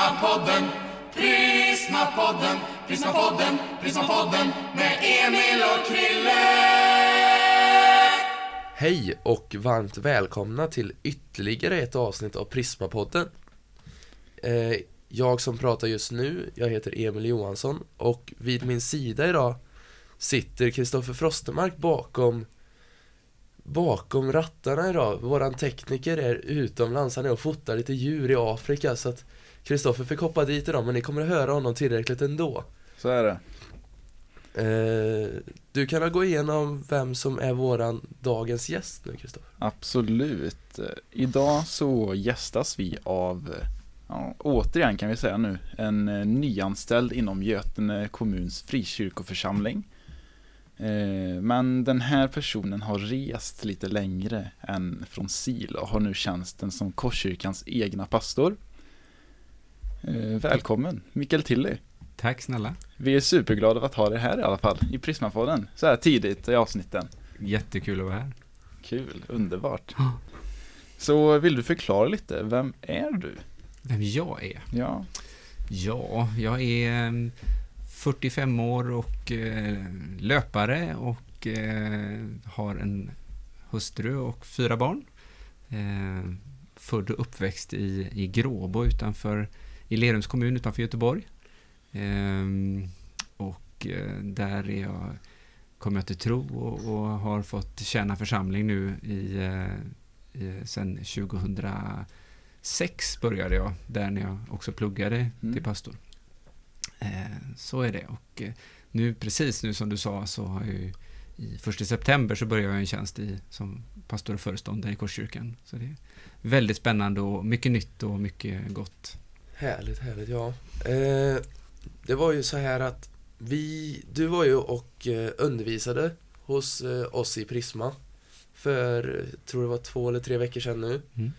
Prismapodden, Prismapodden, Prismapodden, Prismapodden med Emil och Krille. Hej och varmt välkomna till ytterligare ett avsnitt av Prismapodden. Eh, jag som pratar just nu, jag heter Emil Johansson och vid min sida idag sitter Kristoffer Frostemark bakom bakom rattarna idag. Våran tekniker är utomlands, han är och fotar lite djur i Afrika så att Kristoffer fick hoppa dit idag men ni kommer att höra honom tillräckligt ändå. Så är det. Eh, du kan gå igenom vem som är våran dagens gäst nu Kristoffer. Absolut. Idag så gästas vi av, ja, återigen kan vi säga nu, en eh, nyanställd inom Götene kommuns frikyrkoförsamling. Eh, Men den här personen har rest lite längre än från Sil och har nu tjänsten som Korskyrkans egna pastor. Eh, Välkommen Mikael Tilly. Tack snälla. Vi är superglada att ha dig här i alla fall, i Prismapodden, så här tidigt i avsnitten. Jättekul att vara här. Kul, underbart. Så vill du förklara lite, vem är du? Vem jag är? Ja, Ja, jag är eh, 45 år och eh, löpare och eh, har en hustru och fyra barn. Eh, född och uppväxt i, i Gråbo utanför, i Lerums kommun utanför Göteborg. Eh, och eh, där är jag, kom jag till tro och, och har fått tjäna församling nu i, eh, i, sen 2006 började jag, där när jag också pluggade Mm. till pastor. Eh, så är det. Och eh, nu, precis nu som du sa, så har jag ju i första september så börjar jag en tjänst i, som pastor och föreståndare i Korskyrkan. Så det är väldigt spännande och mycket nytt och mycket gott. Härligt, härligt, ja. Eh, det var ju så här att vi, du var ju och eh, undervisade hos eh, oss i Prisma för, tror det var två eller tre veckor sedan nu, Mm.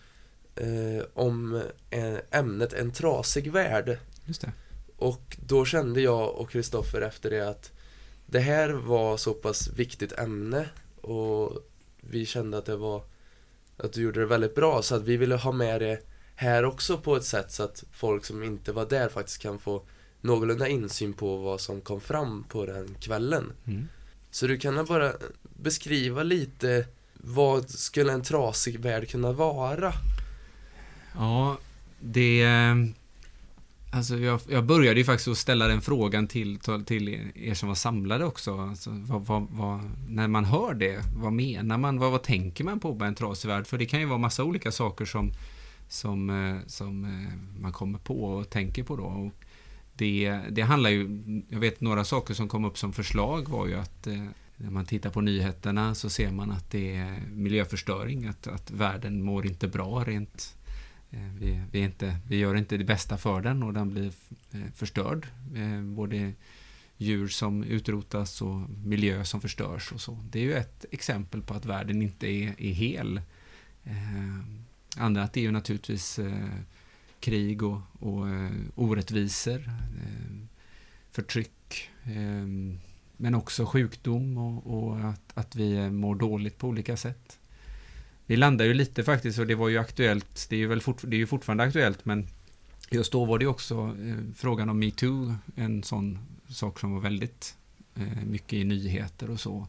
eh, om eh, ämnet En trasig värld. Och då kände jag och Kristoffer efter det att det här var så pass viktigt ämne och vi kände att det var att du gjorde det väldigt bra så att vi ville ha med det här också på ett sätt så att folk som inte var där faktiskt kan få någorlunda insyn på vad som kom fram på den kvällen. Mm. Så du kan bara beskriva lite vad skulle en trasig värld kunna vara? Ja, det... Alltså jag, jag började ju faktiskt att ställa den frågan till, till er som var samlade också. Alltså vad, vad, vad, när man hör det, vad menar man? Vad, vad tänker man på med en trasig värld? För det kan ju vara massa olika saker som, som, eh, som eh, man kommer på och tänker på då. Och det, det handlar ju, jag vet några saker som kom upp som förslag var ju att eh, när man tittar på nyheterna så ser man att det är miljöförstöring, att, att världen mår inte bra rent Vi, vi, är inte, vi gör inte det bästa för den och den blir förstörd. Både djur som utrotas och miljö som förstörs och så. Det är ju ett exempel på att världen inte är, är hel. Annat Andra att det är ju naturligtvis eh, krig och, och eh, orättvisor, eh, förtryck, eh, men också sjukdom och, och att, att vi eh, mår dåligt på olika sätt. Vi landar ju lite faktiskt och det var ju aktuellt, det är ju, väl fort, det är ju fortfarande aktuellt men just då var det ju också eh, frågan om metoo, en sån sak som var väldigt eh, mycket i nyheter och så.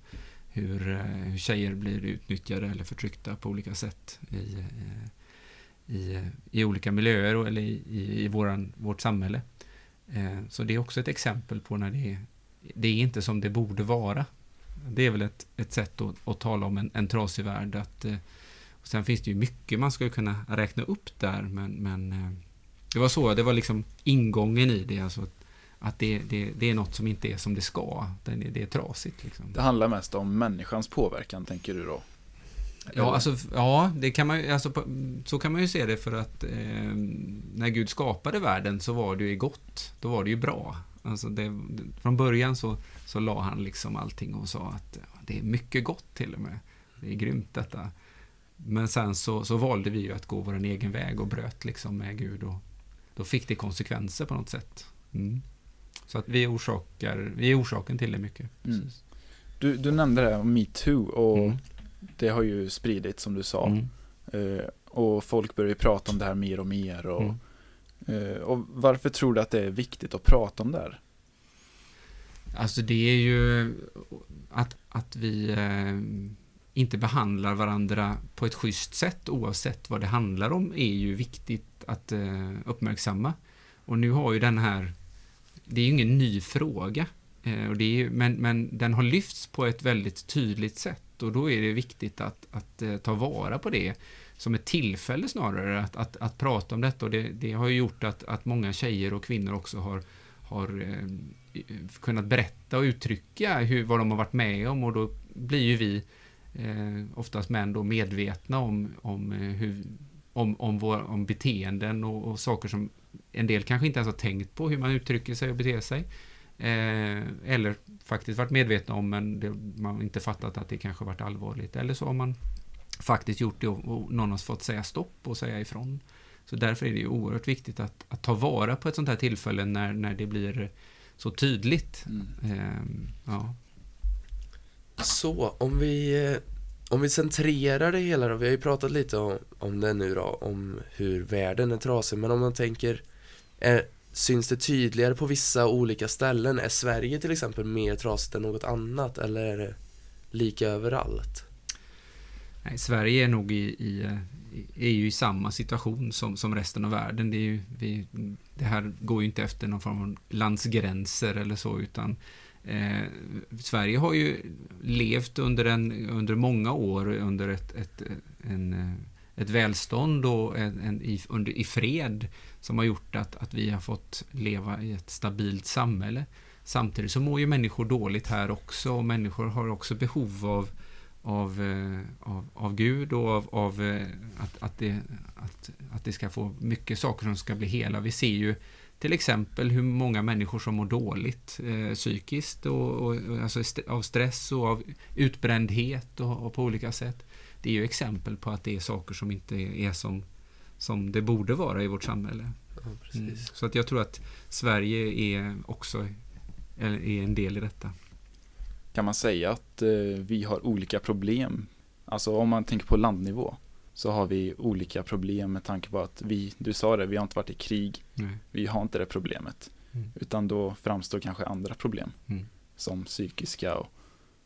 Hur, eh, hur tjejer blir utnyttjade eller förtryckta på olika sätt i, eh, i, i olika miljöer och, eller i, i, i våran, vårt samhälle. Eh, så det är också ett exempel på när det är, det är inte som det borde vara. Det är väl ett, ett sätt att, att tala om en, en trasig värld. Att, och sen finns det ju mycket man skulle kunna räkna upp där, men, men det var så, det var liksom ingången i det, alltså att, att det, det, det är något som inte är som det ska, det, är- det är trasigt. Liksom. det handlar mest om människans påverkan, tänker du då? Ja, alltså, ja det kan man, alltså, så kan man ju se det för att eh, när Gud skapade världen så var det ju gott, då var det ju bra. Alltså det, från början så, så la han liksom allting och sa att det är mycket gott till och med. Det är grymt detta. Men sen så, så valde vi ju att gå vår egen väg och bröt liksom med Gud och då fick det konsekvenser på något sätt. Mm. Så att vi, orsakar, vi är orsaken till det mycket. Mm. Du, du nämnde det här om metoo och Mm. det har ju spridits som du sa. Mm. Eh, och folk börjar ju prata om det här mer och mer och Mm. Eh, och varför tror du att det är viktigt att prata om det här? Alltså det är ju att, att vi eh, inte behandlar varandra på ett schysst sätt oavsett vad det handlar om är ju viktigt att eh, uppmärksamma. Och nu har ju den här, det är ju ingen ny fråga, eh, och det är, men, men den har lyfts på ett väldigt tydligt sätt och då är det viktigt att, att eh, ta vara på det som ett tillfälle snarare att, att, att prata om detta. Och det, det har ju gjort att, att många tjejer och kvinnor också har, har eh, kunnat berätta och uttrycka hur, vad de har varit med om. Och då blir ju vi eh, oftast män då medvetna om, om, eh, hur, om, om, vår, om beteenden och, och, saker som en del kanske inte ens har tänkt på hur man uttrycker sig och beter sig. Eh, eller faktiskt varit medvetna om men det, man inte fattat att det kanske varit allvarligt. Eller så har man faktiskt gjort det och, och någon har fått säga stopp och säga ifrån. Så därför är det ju oerhört viktigt att, att ta vara på ett sånt här tillfälle när, när det blir så tydligt. Mm. Eh, ja. Så, om vi, eh, om vi centrerar det hela då, vi har ju pratat lite om, om det nu då, om hur världen är trasig, men om man tänker, är, syns det tydligare på vissa olika ställen? Är Sverige till exempel mer trasigt än något annat, eller är det lika överallt? Nej, Sverige är nog i, i, eh, är ju i samma situation som, som resten av världen. Det, är ju, vi, det här går ju inte efter någon form av landsgränser eller så, utan Eh, Sverige har ju levt under, en, under många år under ett, ett, en, eh, ett välstånd och en, en, i, under, i fred som har gjort att, att vi har fått leva i ett stabilt samhälle. Samtidigt så mår ju människor dåligt här också och människor har också behov av, av, eh, av, av Gud och av, av eh, att, att, det, att, att det ska få mycket saker som ska bli hela. Vi ser ju till exempel hur många människor som mår dåligt eh, psykiskt och, och, alltså st av stress och av utbrändhet och, och, på olika sätt. Det är ju exempel på att det är saker som inte är som, som det borde vara i vårt samhälle. Ja, mm. Så att jag tror att Sverige är också är en del i detta. Kan man säga att eh, vi har olika problem? Alltså om man tänker på landnivå så har vi olika problem med tanke på att vi, du sa det, vi har inte varit i krig. Nej. Vi har inte det problemet. Mm. Utan då framstår kanske andra problem. Mm. Som psykiska och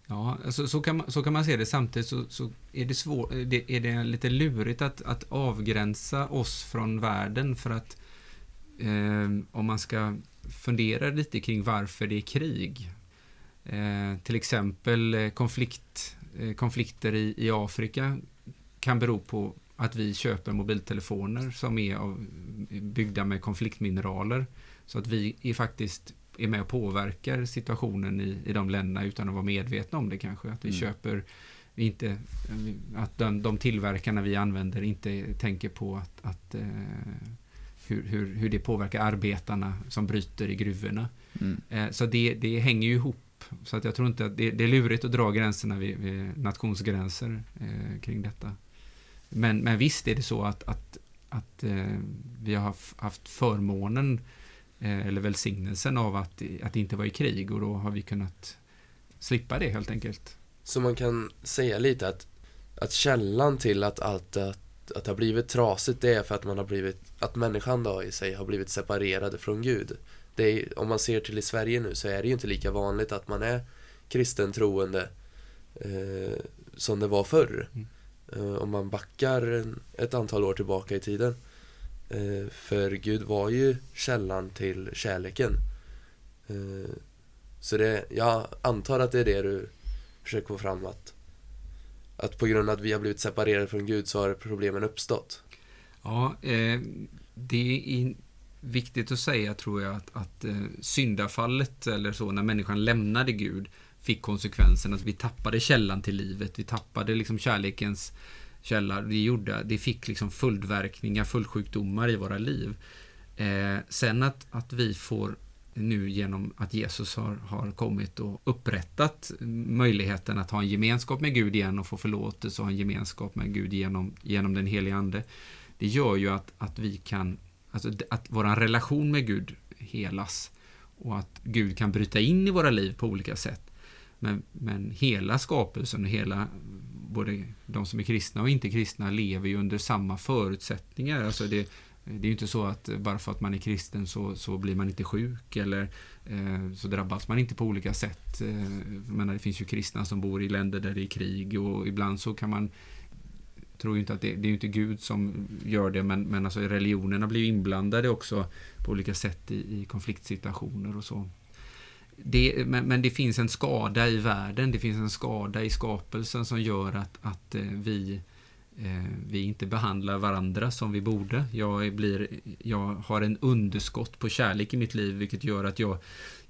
Ja, alltså, så, kan man, så kan man se det. Samtidigt så, så är, det svår, det, är det lite lurigt att, att avgränsa oss från världen för att eh, om man ska fundera lite kring varför det är krig. Eh, till exempel eh, konflikt, eh, konflikter i, i Afrika kan bero på att vi köper mobiltelefoner som är av, byggda med konfliktmineraler. Så att vi är faktiskt är med och påverkar situationen i, i de länderna utan att vara medvetna om det kanske. Att vi mm. köper, inte, att de, de tillverkarna vi använder inte tänker på att, att eh, hur, hur, hur det påverkar arbetarna som bryter i gruvorna. Mm. Eh, så det, det hänger ju ihop. Så att jag tror inte att det, det är lurigt att dra gränserna vid, vid nationsgränser eh, kring detta. Men, men visst är det så att, att, att eh, vi har haft förmånen eh, eller välsignelsen av att, att inte vara i krig och då har vi kunnat slippa det helt enkelt. Så man kan säga lite att, att källan till att allt att, att det har blivit trasigt det är för att man har blivit, att människan då i sig har blivit separerade från Gud. Är, om man ser till i Sverige nu så är det ju inte lika vanligt att man är kristen troende eh, som det var förr. Mm. Eh, om man backar ett antal år tillbaka i tiden. Eh, för Gud var ju källan till kärleken. Eh, så det, jag antar att det är det du försöker få fram att att på grund av att vi har blivit separerade från Gud så har problemen uppstått. Ja, eh, det är viktigt att säga tror jag att, att eh, syndafallet eller så när människan lämnade Gud fick konsekvensen att vi tappade källan till livet. Vi tappade liksom kärlekens källa. Det, gjorde, det fick liksom följdverkningar, följdsjukdomar i våra liv. Eh, sen att, att vi får nu genom att Jesus har, har kommit och upprättat möjligheten att ha en gemenskap med Gud igen och få förlåtelse och ha en gemenskap med Gud genom, genom den helige Ande. Det gör ju att, att vi kan, alltså att vår relation med Gud helas och att Gud kan bryta in i våra liv på olika sätt. Men, men hela skapelsen och hela, både de som är kristna och inte kristna lever ju under samma förutsättningar. Alltså det, Det är ju inte så att bara för att man är kristen så, så blir man inte sjuk eller eh, så drabbas man inte på olika sätt. Eh, menar, det finns ju kristna som bor i länder där det är krig och ibland så kan man tror inte att det, det är ju inte Gud som gör det men, men alltså religionerna blir inblandade också på olika sätt i, i konfliktsituationer och så. Det, men, men, det finns en skada i världen, det finns en skada i skapelsen som gör att, att eh, vi Eh, vi inte behandlar varandra som vi borde. Jag, blir, jag har en underskott på kärlek i mitt liv vilket gör att jag,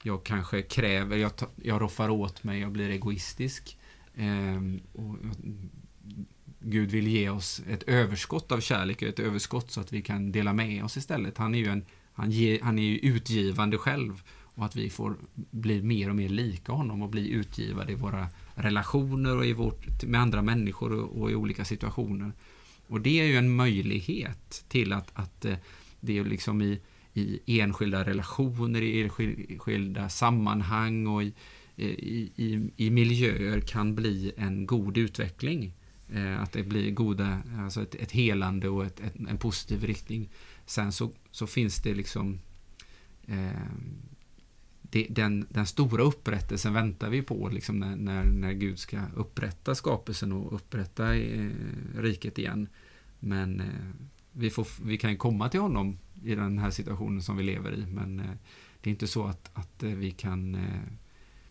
jag kanske kräver, jag, jag roffar åt mig, jag blir egoistisk. Ehm, och, mm, Gud vill ge oss ett överskott av kärlek, ett överskott så att vi kan dela med oss istället. Han är ju, en, han ge, han är ju utgivande själv och att vi får bli mer och mer lika honom och bli utgivade i våra relationer och i vårt, med andra människor och, och, i olika situationer. Och det är ju en möjlighet till att, att eh, det är liksom i, i enskilda relationer, i enskilda sammanhang och i, eh, i, i, i miljöer kan bli en god utveckling. Eh, att det blir goda, alltså ett, ett helande och ett, ett, en positiv riktning. Sen så, så finns det liksom eh, det, den, den stora upprättelsen väntar vi på liksom när, när, när Gud ska upprätta skapelsen och upprätta eh, riket igen. Men eh, vi, får, vi kan komma till honom i den här situationen som vi lever i. Men eh, det är inte så att, att eh, vi kan eh,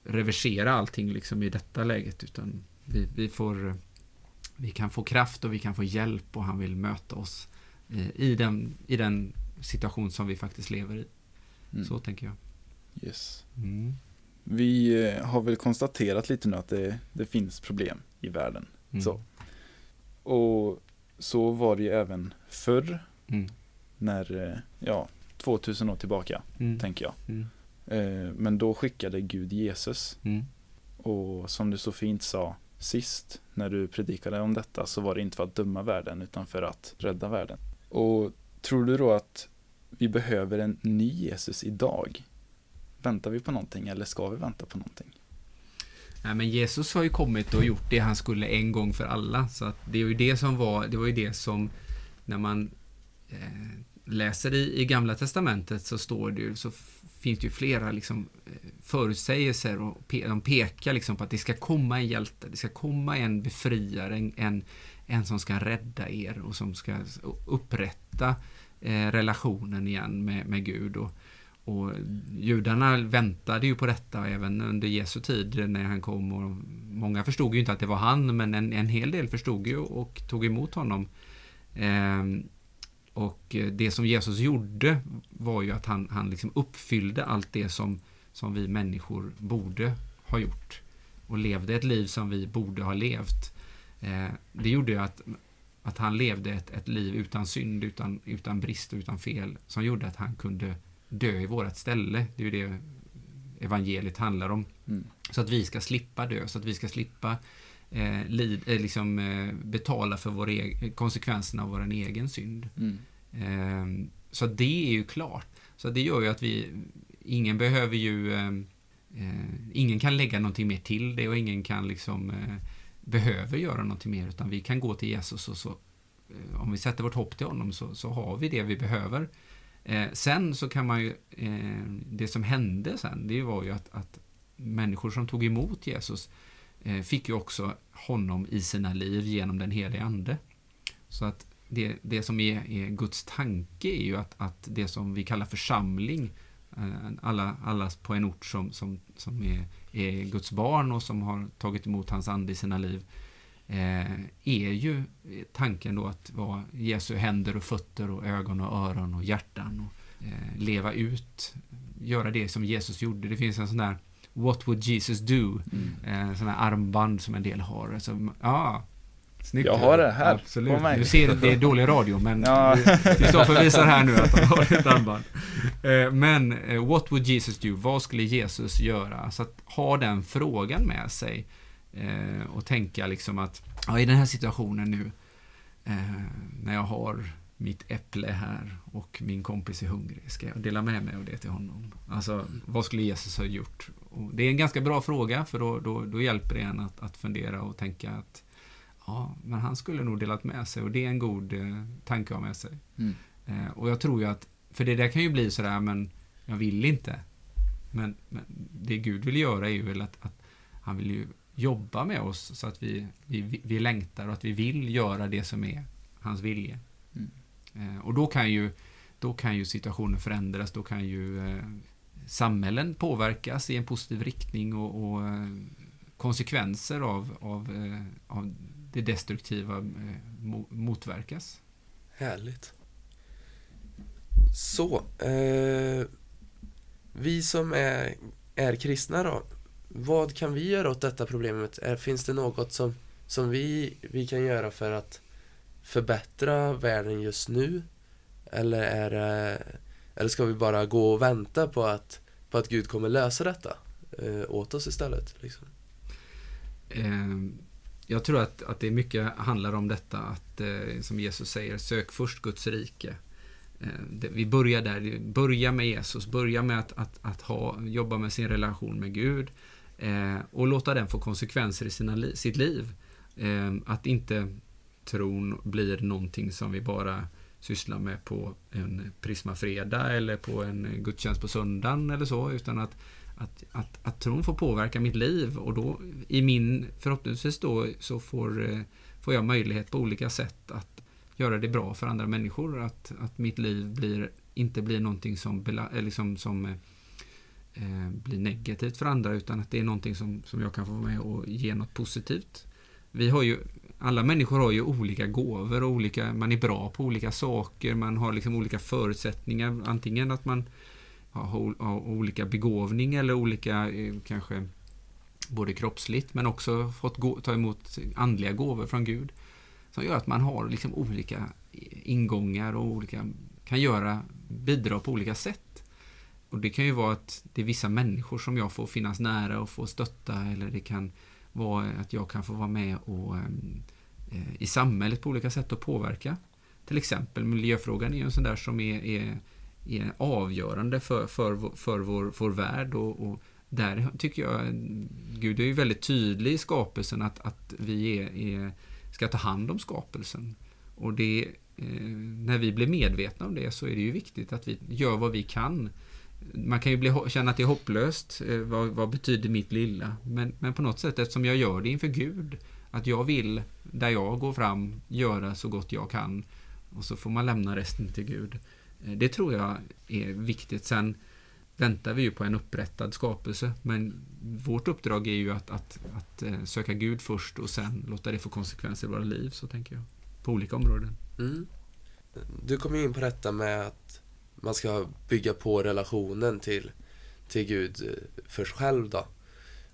reversera allting liksom i detta läget. Utan vi, vi, får, vi kan få kraft och vi kan få hjälp och han vill möta oss eh, i, den, i den situation som vi faktiskt lever i. Mm. Så tänker jag. Yes. Mm. Vi eh, har väl konstaterat lite nu att det, det finns problem i världen. Mm. Så. Och så var det ju även förr. Mm. När, eh, ja, 2000 år tillbaka, mm. tänker jag. Mm. Eh, men då skickade Gud Jesus. Mm. Och som du så fint sa sist, när du predikade om detta, så var det inte för att döma världen, utan för att rädda världen. Och tror du då att vi behöver en ny Jesus idag? Väntar vi på någonting eller ska vi vänta på någonting? Nej, men Jesus har ju kommit och gjort det han skulle en gång för alla. Så att det, är ju det, som var, det var ju det som, när man eh, läser i, i Gamla Testamentet så står det ju, så finns det ju flera liksom, eh, förutsägelser och pe de pekar liksom på att det ska komma en hjälte, det ska komma en befriare, en, en, en som ska rädda er och som ska upprätta eh, relationen igen med, med Gud. Och, och judarna väntade ju på detta även under Jesu tid när han kom. Och många förstod ju inte att det var han, men en, en hel del förstod ju och tog emot honom. Eh, och det som Jesus gjorde var ju att han, han liksom uppfyllde allt det som, som vi människor borde ha gjort. Och levde ett liv som vi borde ha levt. Eh, det gjorde ju att, att han levde ett, ett liv utan synd, utan, utan brist och utan fel. Som gjorde att han kunde dö i vårt ställe. Det är ju det evangeliet handlar om. Mm. Så att vi ska slippa dö, så att vi ska slippa eh, lid, eh, liksom, eh, betala för vår egen, konsekvenserna av vår egen synd. Mm. Eh, så det är ju klart. Så det gör ju att vi, ingen behöver ju, eh, eh, ingen kan lägga någonting mer till det och ingen kan liksom behöver göra någonting mer utan vi kan gå till Jesus och så om vi sätter vårt hopp till honom så, så har vi det vi behöver. Eh, sen så kan man ju, eh, det som hände sen, det var ju att, att människor som tog emot Jesus eh, fick ju också honom i sina liv genom den helige Ande. Så att det, det som är, är Guds tanke är ju att, att det som vi kallar församling, eh, alla, alla på en ort som, som, som är, är Guds barn och som har tagit emot hans ande i sina liv, eh, är ju tanken då att vara Jesu händer och fötter och ögon och öron och hjärtan och eh, leva ut, göra det som Jesus gjorde. Det finns en sån där What would Jesus do? Mm. Eh, här armband som en del har. Alltså, ja, Snyggt. Jag har det här Absolut. på mig. Du ser, det är dålig radio men ja. Kristoffer visar här nu att han har ett armband. Eh, men eh, What would Jesus do? Vad skulle Jesus göra? Så att ha den frågan med sig Eh, och tänka liksom att ja, i den här situationen nu eh, när jag har mitt äpple här och min kompis är hungrig, ska jag dela med mig av det till honom? Alltså, vad skulle Jesus ha gjort? Och det är en ganska bra fråga, för då, då, då hjälper det en att, att fundera och tänka att ja, men han skulle nog delat med sig och det är en god eh, tanke att ha med sig. Mm. Eh, och jag tror ju att, för det där kan ju bli sådär, men jag vill inte. Men, men det Gud vill göra är ju väl att, att han vill ju jobba med oss så att vi, vi, vi längtar och att vi vill göra det som är hans vilja. Mm. Eh, och då kan ju, då kan ju situationen förändras, då kan ju eh, samhällen påverkas i en positiv riktning och, och eh, konsekvenser av, av, av det destruktiva mo- motverkas. Härligt. Så, vi som är, är kristna då, vad kan vi göra åt detta problemet? Är, finns det något som, som vi, vi kan göra för att förbättra världen just nu? Eller, är eh, eller ska vi bara gå och vänta på att, på att Gud kommer lösa detta eh, åt oss istället? Liksom? Ehm, jag tror att, att det mycket handlar om detta att, eh, som Jesus säger, sök först Guds rike. Ehm, vi börjar där, börja med Jesus, börja med att, att, att ha, jobba med sin relation med Gud eh, och låta den få konsekvenser i sina li, sitt liv. Eh, att inte tron blir någonting som vi bara sysslar med på en prismafredag eller på en gudstjänst på söndagen eller så, utan att att, att, att tron får påverka mitt liv och då i min, förhoppningsvis då, så får, eh, får jag möjlighet på olika sätt att göra det bra för andra människor. Att, att mitt liv blir, inte blir någonting som, eh, liksom, som eh, eh, blir negativt för andra utan att det är någonting som, som jag kan få med och ge något positivt. Vi har ju, alla människor har ju olika gåvor och olika, man är bra på olika saker, man har liksom olika förutsättningar. Antingen att man har, har olika begåvning eller olika, eh, kanske både kroppsligt men också fått gå, ta emot andliga gåvor från Gud. Som gör att man har liksom olika eh, ingångar och olika, kan göra, bidra på olika sätt. Och det kan ju vara att det är vissa människor som jag får finnas nära och få stötta eller det kan vara att jag kan få vara med och, eh, eh i samhället på olika sätt och påverka. Till exempel miljöfrågan är ju en sån där som är, är är avgörande för, för, för vår, vår värld. Och, och, där tycker jag Gud är ju väldigt tydlig i skapelsen att, att vi är, är, ska ta hand om skapelsen. Och det, eh, när vi blir medvetna om det så är det ju viktigt att vi gör vad vi kan. Man kan ju bli, känna att det är hopplöst. Eh, vad, vad betyder mitt lilla? Men, men på något sätt, eftersom jag gör det inför Gud, att jag vill, där jag går fram, göra så gott jag kan. Och så får man lämna resten till Gud. Eh, det tror jag är viktigt. Sen väntar vi ju på en upprättad skapelse, men vårt uppdrag är ju att, att, att eh, söka Gud först och sen låta det få konsekvenser i våra liv, så tänker jag. På olika områden. Mm. Du kom in på detta med att man ska bygga på relationen till, till Gud eh, för sig själv då.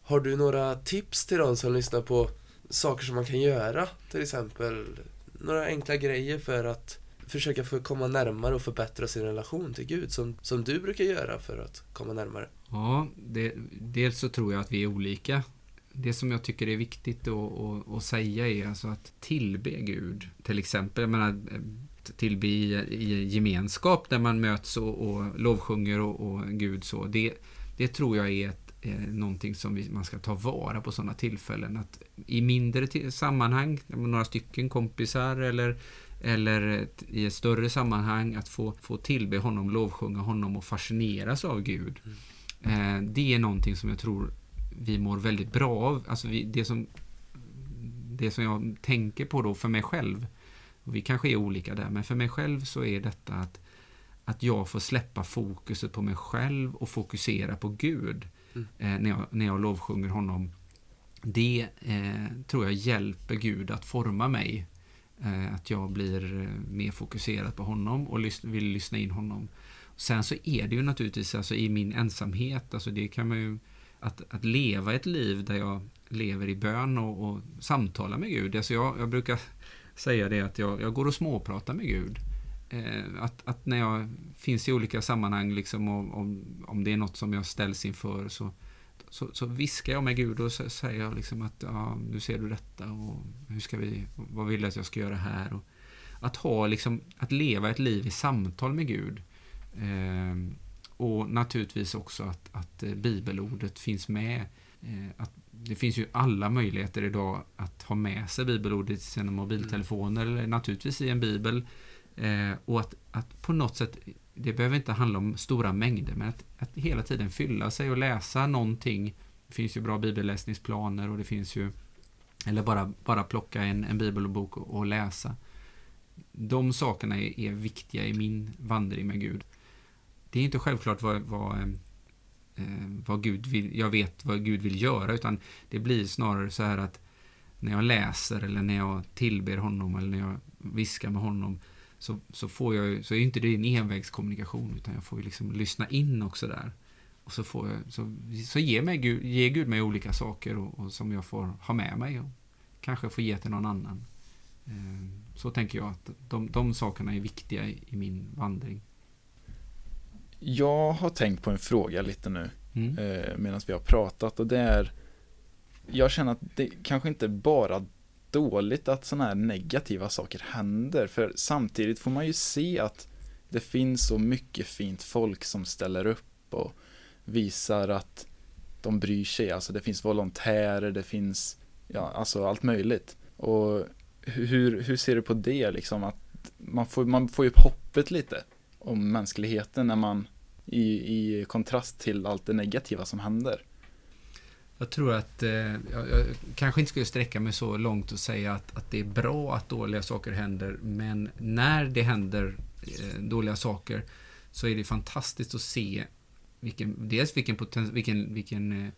Har du några tips till de som lyssnar på saker som man kan göra? Till exempel några enkla grejer för att försöka få komma närmare och förbättra sin relation till Gud som, som du brukar göra för att komma närmare? Ja, det, dels så tror jag att vi är olika. Det som jag tycker är viktigt att, att, att säga är alltså att tillbe Gud. Till exempel, jag menar, tillbe i, i gemenskap där man möts och, och lovsjunger och, och Gud så. Det, det tror jag är ett, eh, någonting som vi, man ska ta vara på sådana tillfällen. Att I mindre sammanhang, några stycken kompisar eller eller i ett större sammanhang att få, få tillbe honom, lovsjunga honom och fascineras av Gud. Mm. Eh, det är någonting som jag tror vi mår väldigt bra av. Alltså vi, det, som, det som jag tänker på då för mig själv, och vi kanske är olika där, men för mig själv så är detta att, att jag får släppa fokuset på mig själv och fokusera på Gud mm. eh, när, jag, när jag lovsjunger honom. Det eh, tror jag hjälper Gud att forma mig Eh, att jag blir eh, mer fokuserad på honom och vill lyssna in honom. Sen så är det ju naturligtvis alltså i min ensamhet, alltså det kan man ju, att, att leva ett liv där jag lever i bön och, och samtalar med Gud. Alltså jag, jag brukar säga det att jag, jag går och småpratar med Gud. Eh, att, att när jag finns i olika sammanhang, liksom, och, om, om det är något som jag ställs inför, så, så, så viskar jag med Gud och så, säger jag liksom att ja, nu ser du detta och hur ska vi, vad vill du att jag ska göra här? Och att ha liksom, att leva ett liv i samtal med Gud. Eh, och naturligtvis också att, att eh, bibelordet finns med. Eh, att det finns ju alla möjligheter idag att ha med sig bibelordet i sina mobiltelefoner eller naturligtvis i en bibel. Eh, och att, att på något sätt, det behöver inte handla om stora mängder, men att, att hela tiden fylla sig och läsa någonting. Det finns ju bra bibelläsningsplaner och det finns ju, eller bara, bara plocka en, en bibelbok och, och läsa. De sakerna är, är, viktiga i min vandring med Gud. Det är inte självklart vad, vad, eh, Eh, vad Gud vill, jag vet vad Gud vill göra, utan det blir snarare så här att när jag läser eller när jag tillber honom eller när jag viskar med honom så, så, får jag, så är inte det en envägskommunikation utan jag får ju liksom lyssna in också där. Och så, får jag, så, så ger, mig Gud, ger Gud mig olika saker och, och som jag får ha med mig och kanske få ge till någon annan. Eh, så tänker jag att de, de sakerna är viktiga i, i min vandring. Jag har tänkt på en fråga lite nu mm. eh, medan vi har pratat och det är Jag känner att det kanske inte bara dåligt att sådana här negativa saker händer. För samtidigt får man ju se att det finns så mycket fint folk som ställer upp och visar att de bryr sig. Alltså det finns volontärer, det finns ja, alltså allt möjligt. Och hur, hur ser du på det liksom? Att man får, man får ju upp hoppet lite om mänskligheten när man i, i kontrast till allt det negativa som händer. Jag tror att eh, jag, jag, kanske inte skulle sträcka mig så långt och säga att, att det är bra att dåliga saker händer, men när det händer eh, dåliga saker så är det fantastiskt att se vilken, dels vilken, poten, vilken, vilken eh,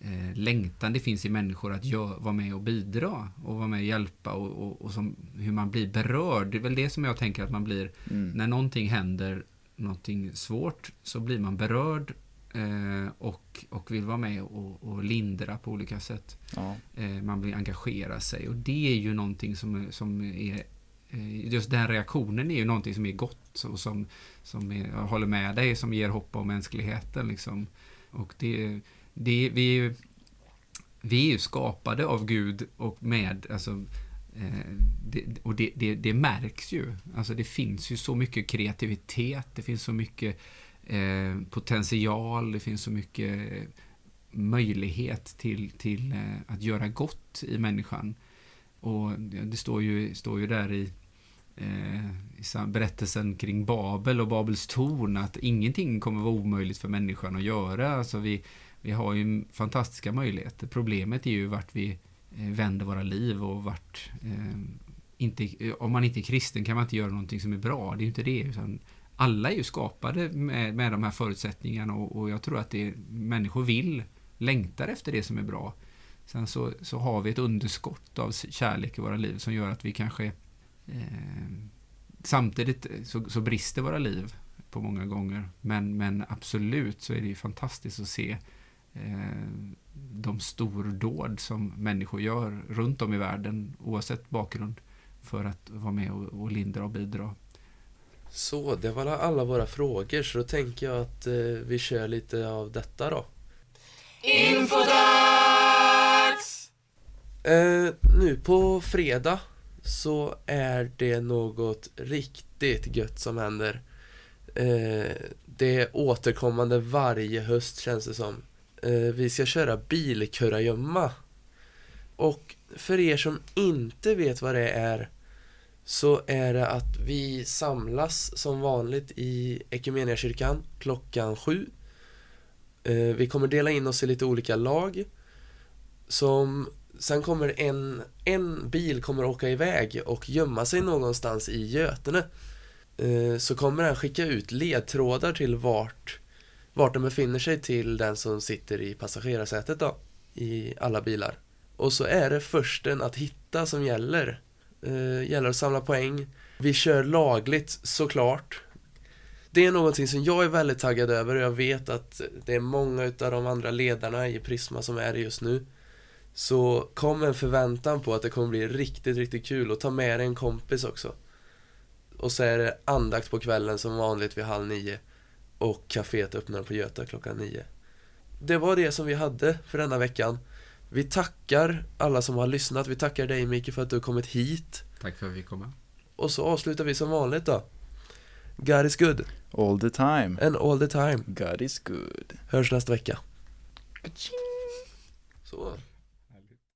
eh, längtan det finns i människor att gör, vara med och bidra och vara med och hjälpa och, och, och som, hur man blir berörd. Det är väl det som jag tänker att man blir, mm. när någonting händer, någonting svårt, så blir man berörd Eh, och, och vill vara med och, och lindra på olika sätt. Ja. Eh, man vill engagera sig och det är ju någonting som, som är eh, Just den reaktionen är ju någonting som är gott och som, som är, jag håller med dig, som ger hopp om mänskligheten. Liksom. Och det, det, vi, är ju, vi är ju skapade av Gud och med, alltså, Eh, det, och det, det, det, märks ju. Alltså det finns ju så mycket kreativitet, det finns så mycket Eh, potential, det finns så mycket möjlighet till, till eh, att göra gott i människan. Och det står ju, står ju där i, eh, i berättelsen kring Babel och Babels torn att ingenting kommer vara omöjligt för människan att göra. Alltså vi, vi har ju fantastiska möjligheter. Problemet är ju vart vi Eh, vänder våra liv och vart eh, inte, eh, om man inte är kristen kan man inte göra någonting som är bra. Det är ju inte det. Utan alla är ju skapade med, med de här förutsättningarna och, och jag tror att det, människor vill, längtar efter det som är bra. Sen så, så har vi ett underskott av kärlek i våra liv som gör att vi kanske eh, samtidigt så, så, brister våra liv på många gånger. Men, men absolut så är det ju fantastiskt att se eh, de stordåd som människor gör runt om i världen oavsett bakgrund för att vara med och, och lindra och bidra. Så, det var alla våra frågor så då tänker jag att eh, vi kör lite av detta då. Infodags! Eh, nu på fredag så är det något riktigt gött som händer. Eh, det är återkommande varje höst känns det som. Eh, vi ska köra bilkurragömma. Och för er som inte vet vad det är så är det att vi samlas som vanligt i Equmeniakyrkan klockan sju. Eh, vi kommer dela in oss i lite olika lag. Som Sen kommer en, en bil kommer åka iväg och gömma sig någonstans i Götene. Eh, så kommer den skicka ut ledtrådar till vart, vart den befinner sig till den som sitter i passagerarsätet då, i alla bilar. Och så är det försten att hitta som gäller eh, gäller att samla poäng. Vi kör lagligt såklart. Det är någonting som jag är väldigt taggad över och jag vet att det är många utav de andra ledarna i Prisma som är det just nu. Så kom en förväntan på att det kommer bli riktigt, riktigt kul och ta med dig en kompis också. Och så är det andakt på kvällen som vanligt vid halv nio. Och kaféet öppnar på Göta klockan nio. Det var det som vi hade för denna veckan. Vi tackar alla som har lyssnat. Vi tackar dig Micke för att du har kommit hit. Tack för att vi kom med. Och så avslutar vi som vanligt då. God is good. All the time. And all the time. God is good. Hörs nästa vecka. Så.